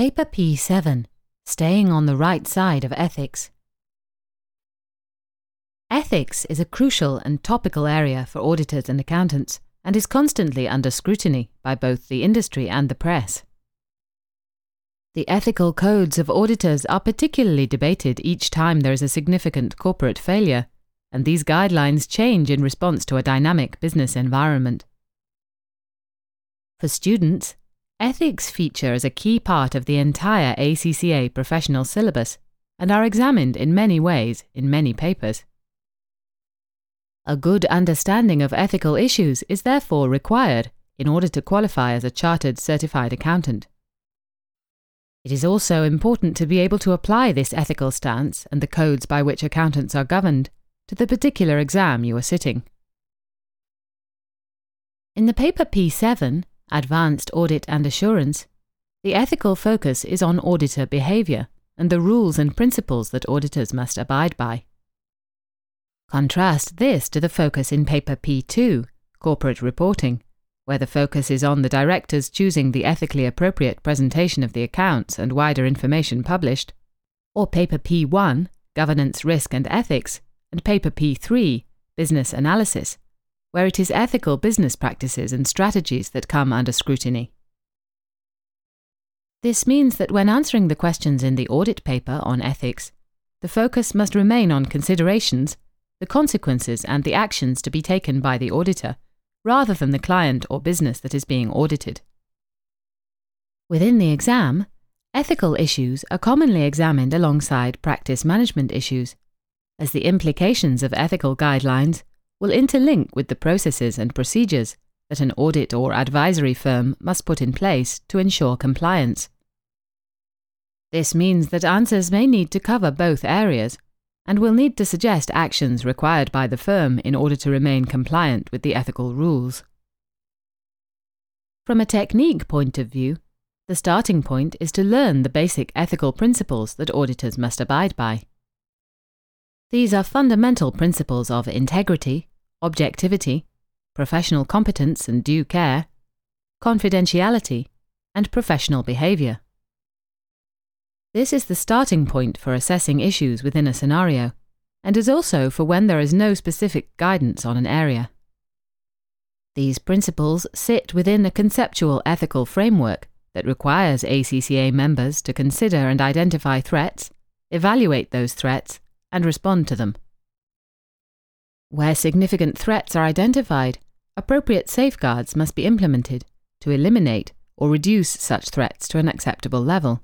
Paper P7 Staying on the Right Side of Ethics. Ethics is a crucial and topical area for auditors and accountants and is constantly under scrutiny by both the industry and the press. The ethical codes of auditors are particularly debated each time there is a significant corporate failure, and these guidelines change in response to a dynamic business environment. For students, ethics feature as a key part of the entire ACCA professional syllabus and are examined in many ways in many papers. A good understanding of ethical issues is therefore required in order to qualify as a chartered certified accountant. It is also important to be able to apply this ethical stance and the codes by which accountants are governed to the particular exam you are sitting. In the paper P7, Advanced Audit and Assurance, the ethical focus is on auditor behaviour and the rules and principles that auditors must abide by. Contrast this to the focus in paper P2, Corporate Reporting, where the focus is on the directors choosing the ethically appropriate presentation of the accounts and wider information published, or paper P1, Governance, Risk and Ethics, and paper P3, Business Analysis, where it is ethical business practices and strategies that come under scrutiny. This means that when answering the questions in the audit paper on ethics, the focus must remain on considerations, the consequences, and the actions to be taken by the auditor rather than the client or business that is being audited. Within the exam, ethical issues are commonly examined alongside practice management issues, as the implications of ethical guidelines will interlink with the processes and procedures that an audit or advisory firm must put in place to ensure compliance. This means that answers may need to cover both areas and will need to suggest actions required by the firm in order to remain compliant with the ethical rules. From a technique point of view, the starting point is to learn the basic ethical principles that auditors must abide by. These are fundamental principles of integrity, objectivity, professional competence and due care, confidentiality, and professional behaviour. This is the starting point for assessing issues within a scenario, and is also for when there is no specific guidance on an area. These principles sit within a conceptual ethical framework that requires ACCA members to consider and identify threats, evaluate those threats, and respond to them. Where significant threats are identified, appropriate safeguards must be implemented to eliminate or reduce such threats to an acceptable level.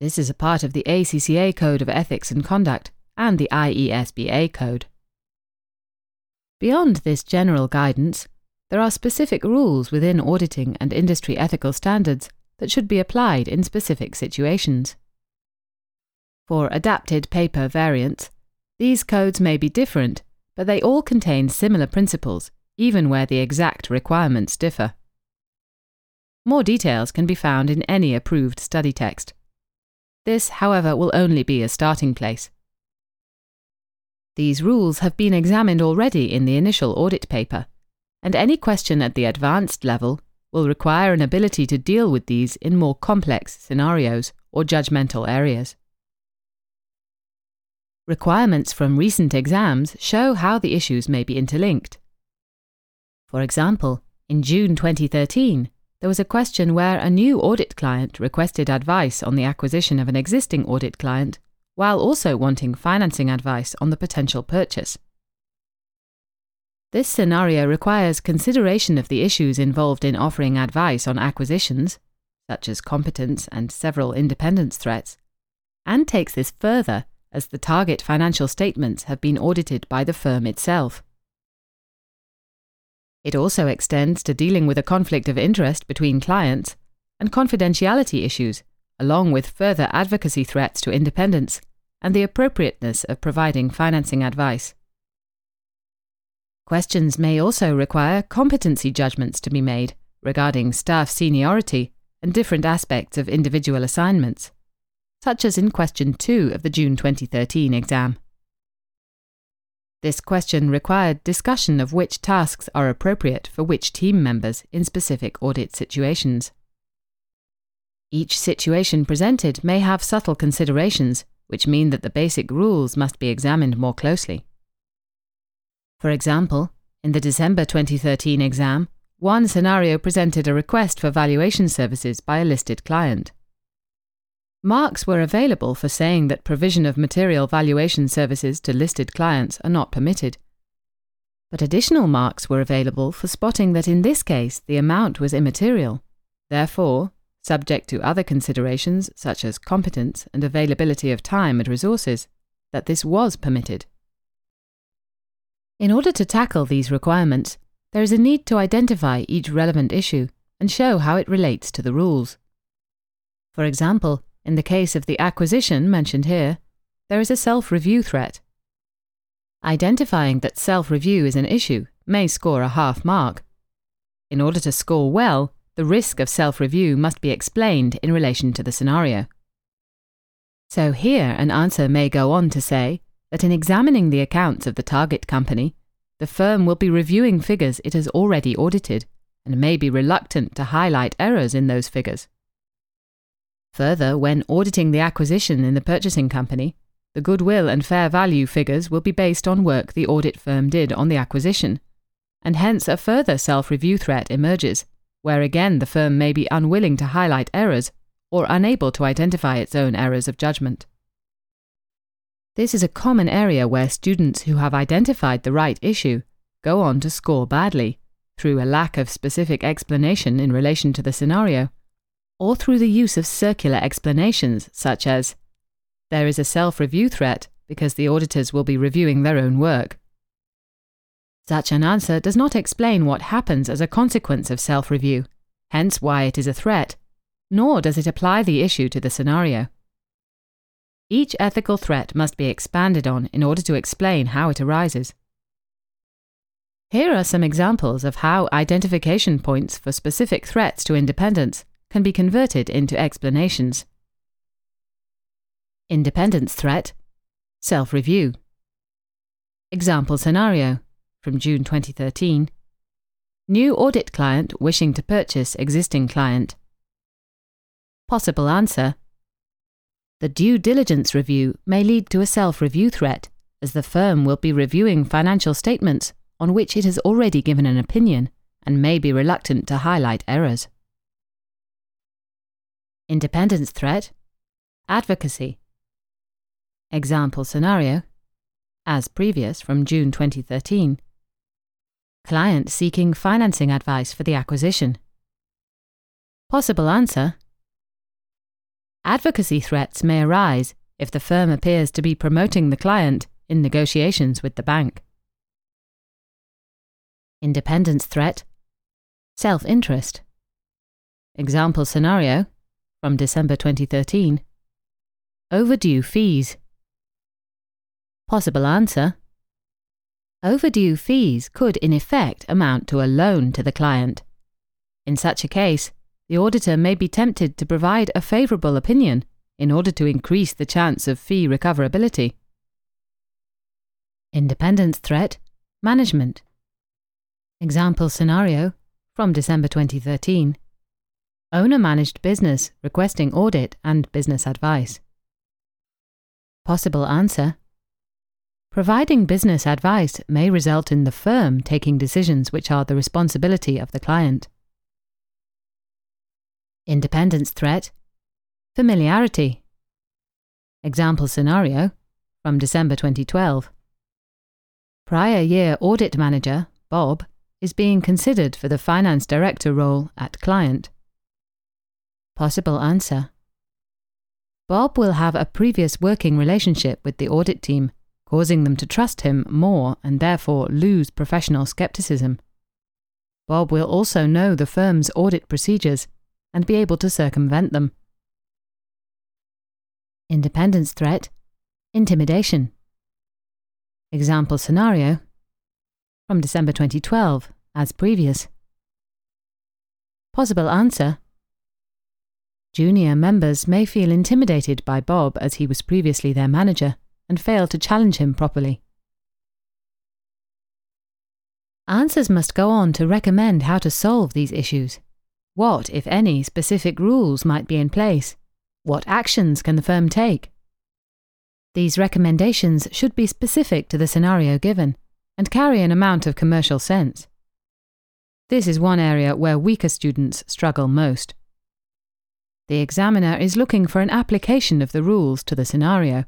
This is a part of the ACCA Code of Ethics and Conduct and the IESBA Code. Beyond this general guidance, there are specific rules within auditing and industry ethical standards that should be applied in specific situations. For adapted paper variants, these codes may be different, but they all contain similar principles, even where the exact requirements differ. More details can be found in any approved study text. This, however, will only be a starting place. These rules have been examined already in the initial audit paper, and any question at the advanced level will require an ability to deal with these in more complex scenarios or judgmental areas. Requirements from recent exams show how the issues may be interlinked. For example, in June 2013, there was a question where a new audit client requested advice on the acquisition of an existing audit client, while also wanting financing advice on the potential purchase. This scenario requires consideration of the issues involved in offering advice on acquisitions, such as competence and several independence threats, and takes this further as the target financial statements have been audited by the firm itself. It also extends to dealing with a conflict of interest between clients and confidentiality issues, along with further advocacy threats to independence and the appropriateness of providing financing advice. Questions may also require competency judgments to be made regarding staff seniority and different aspects of individual assignments, such as in question 2 of the June 2013 exam. This question required discussion of which tasks are appropriate for which team members in specific audit situations. Each situation presented may have subtle considerations, which mean that the basic rules must be examined more closely. For example, in the December 2013 exam, one scenario presented a request for valuation services by a listed client. Marks were available for saying that provision of material valuation services to listed clients are not permitted. But additional marks were available for spotting that in this case the amount was immaterial. Therefore, subject to other considerations such as competence and availability of time and resources, that this was permitted. In order to tackle these requirements, there is a need to identify each relevant issue and show how it relates to the rules. For example, in the case of the acquisition mentioned here, there is a self review threat. Identifying that self review is an issue may score a half mark. In order to score well, the risk of self review must be explained in relation to the scenario. So here, an answer may go on to say that in examining the accounts of the target company, the firm will be reviewing figures it has already audited and may be reluctant to highlight errors in those figures. Further, when auditing the acquisition in the purchasing company, the goodwill and fair value figures will be based on work the audit firm did on the acquisition, and hence a further self review threat emerges, where again the firm may be unwilling to highlight errors or unable to identify its own errors of judgment. This is a common area where students who have identified the right issue go on to score badly through a lack of specific explanation in relation to the scenario, or through the use of circular explanations such as, there is a self review threat because the auditors will be reviewing their own work. Such an answer does not explain what happens as a consequence of self review, hence why it is a threat, nor does it apply the issue to the scenario. Each ethical threat must be expanded on in order to explain how it arises. Here are some examples of how identification points for specific threats to independence can be converted into explanations. Independence threat, self review. Example scenario from June 2013 New audit client wishing to purchase existing client. Possible answer the due diligence review may lead to a self review threat, as the firm will be reviewing financial statements on which it has already given an opinion and may be reluctant to highlight errors. Independence threat, advocacy. Example scenario, as previous from June 2013. Client seeking financing advice for the acquisition. Possible answer Advocacy threats may arise if the firm appears to be promoting the client in negotiations with the bank. Independence threat, self interest. Example scenario from December 2013 Overdue fees. Possible answer Overdue fees could in effect amount to a loan to the client. In such a case, the auditor may be tempted to provide a favourable opinion in order to increase the chance of fee recoverability. Independence threat, management. Example scenario from December 2013 Owner managed business requesting audit and business advice. Possible answer Providing business advice may result in the firm taking decisions which are the responsibility of the client independence threat, familiarity. Example scenario from December 2012. Prior year audit manager, Bob, is being considered for the finance director role at client. Possible answer Bob will have a previous working relationship with the audit team, causing them to trust him more and therefore lose professional skepticism. Bob will also know the firm's audit procedures and be able to circumvent them. Independence threat, intimidation. Example scenario from December 2012, as previous. Possible answer Junior members may feel intimidated by Bob as he was previously their manager and fail to challenge him properly. Answers must go on to recommend how to solve these issues What, if any, specific rules might be in place? What actions can the firm take? These recommendations should be specific to the scenario given and carry an amount of commercial sense. This is one area where weaker students struggle most. The examiner is looking for an application of the rules to the scenario,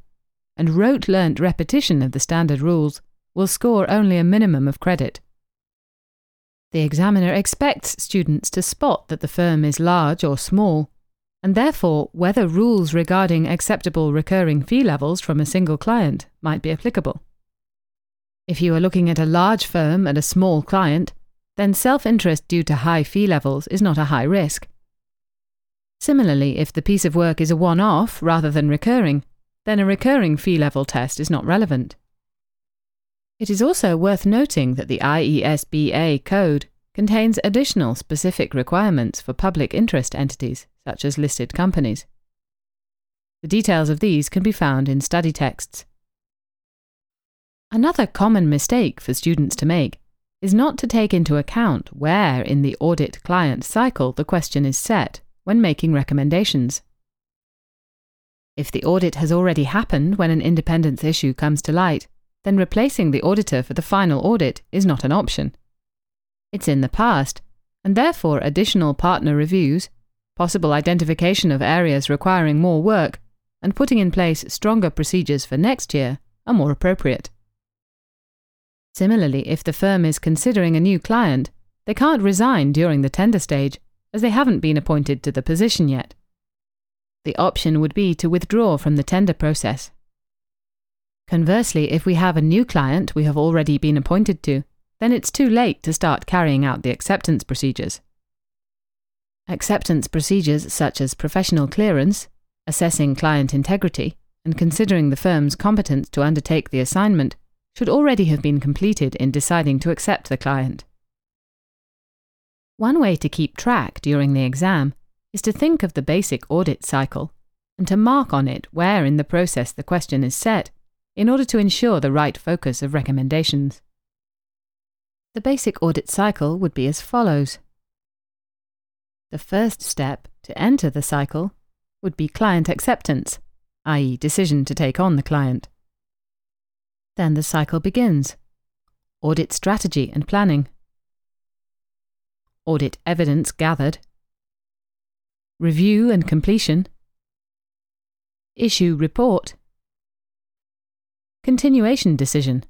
and rote learnt repetition of the standard rules will score only a minimum of credit. The examiner expects students to spot that the firm is large or small, and therefore whether rules regarding acceptable recurring fee levels from a single client might be applicable. If you are looking at a large firm and a small client, then self interest due to high fee levels is not a high risk. Similarly, if the piece of work is a one off rather than recurring, then a recurring fee level test is not relevant. It is also worth noting that the IESBA code contains additional specific requirements for public interest entities, such as listed companies. The details of these can be found in study texts. Another common mistake for students to make is not to take into account where in the audit client cycle the question is set when making recommendations. If the audit has already happened when an independence issue comes to light, then replacing the auditor for the final audit is not an option. It's in the past, and therefore additional partner reviews, possible identification of areas requiring more work, and putting in place stronger procedures for next year are more appropriate. Similarly, if the firm is considering a new client, they can't resign during the tender stage, as they haven't been appointed to the position yet. The option would be to withdraw from the tender process. Conversely, if we have a new client we have already been appointed to, then it's too late to start carrying out the acceptance procedures. Acceptance procedures such as professional clearance, assessing client integrity, and considering the firm's competence to undertake the assignment should already have been completed in deciding to accept the client. One way to keep track during the exam is to think of the basic audit cycle and to mark on it where in the process the question is set in order to ensure the right focus of recommendations. The basic audit cycle would be as follows. The first step to enter the cycle would be client acceptance, i.e., decision to take on the client. Then the cycle begins audit strategy and planning, audit evidence gathered, review and completion, issue report, continuation decision,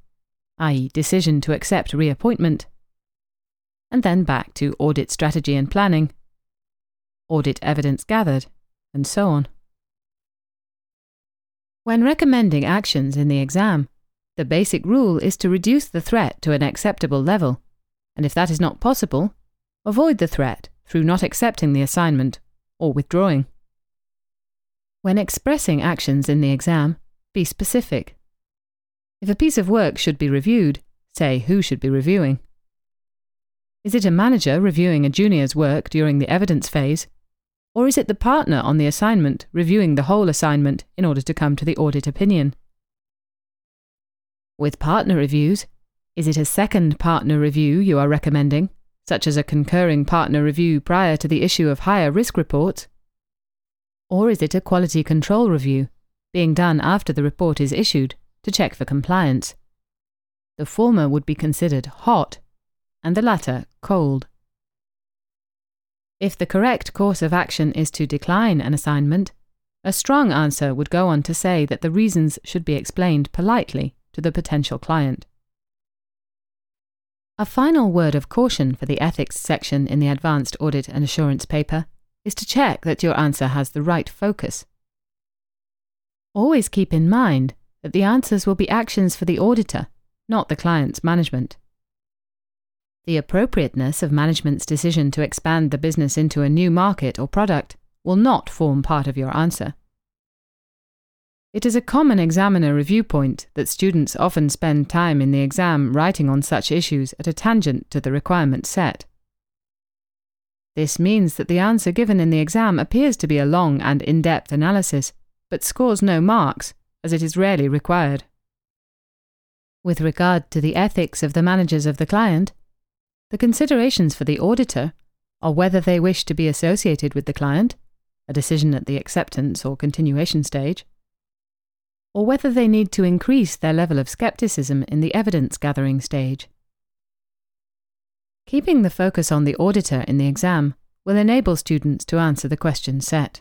i.e., decision to accept reappointment, and then back to audit strategy and planning, audit evidence gathered, and so on. When recommending actions in the exam, the basic rule is to reduce the threat to an acceptable level, and if that is not possible, avoid the threat through not accepting the assignment or withdrawing. When expressing actions in the exam, be specific. If a piece of work should be reviewed, say who should be reviewing. Is it a manager reviewing a junior's work during the evidence phase? Or is it the partner on the assignment reviewing the whole assignment in order to come to the audit opinion? With partner reviews, is it a second partner review you are recommending, such as a concurring partner review prior to the issue of higher risk reports? Or is it a quality control review, being done after the report is issued, to check for compliance? The former would be considered hot, and the latter cold. If the correct course of action is to decline an assignment, a strong answer would go on to say that the reasons should be explained politely to the potential client. A final word of caution for the ethics section in the Advanced Audit and Assurance paper is to check that your answer has the right focus. Always keep in mind that the answers will be actions for the auditor, not the client's management. The appropriateness of management's decision to expand the business into a new market or product will not form part of your answer. It is a common examiner review point that students often spend time in the exam writing on such issues at a tangent to the requirement set. This means that the answer given in the exam appears to be a long and in depth analysis, but scores no marks, as it is rarely required. With regard to the ethics of the managers of the client, the considerations for the auditor are whether they wish to be associated with the client, a decision at the acceptance or continuation stage, or whether they need to increase their level of skepticism in the evidence gathering stage. Keeping the focus on the auditor in the exam will enable students to answer the questions set.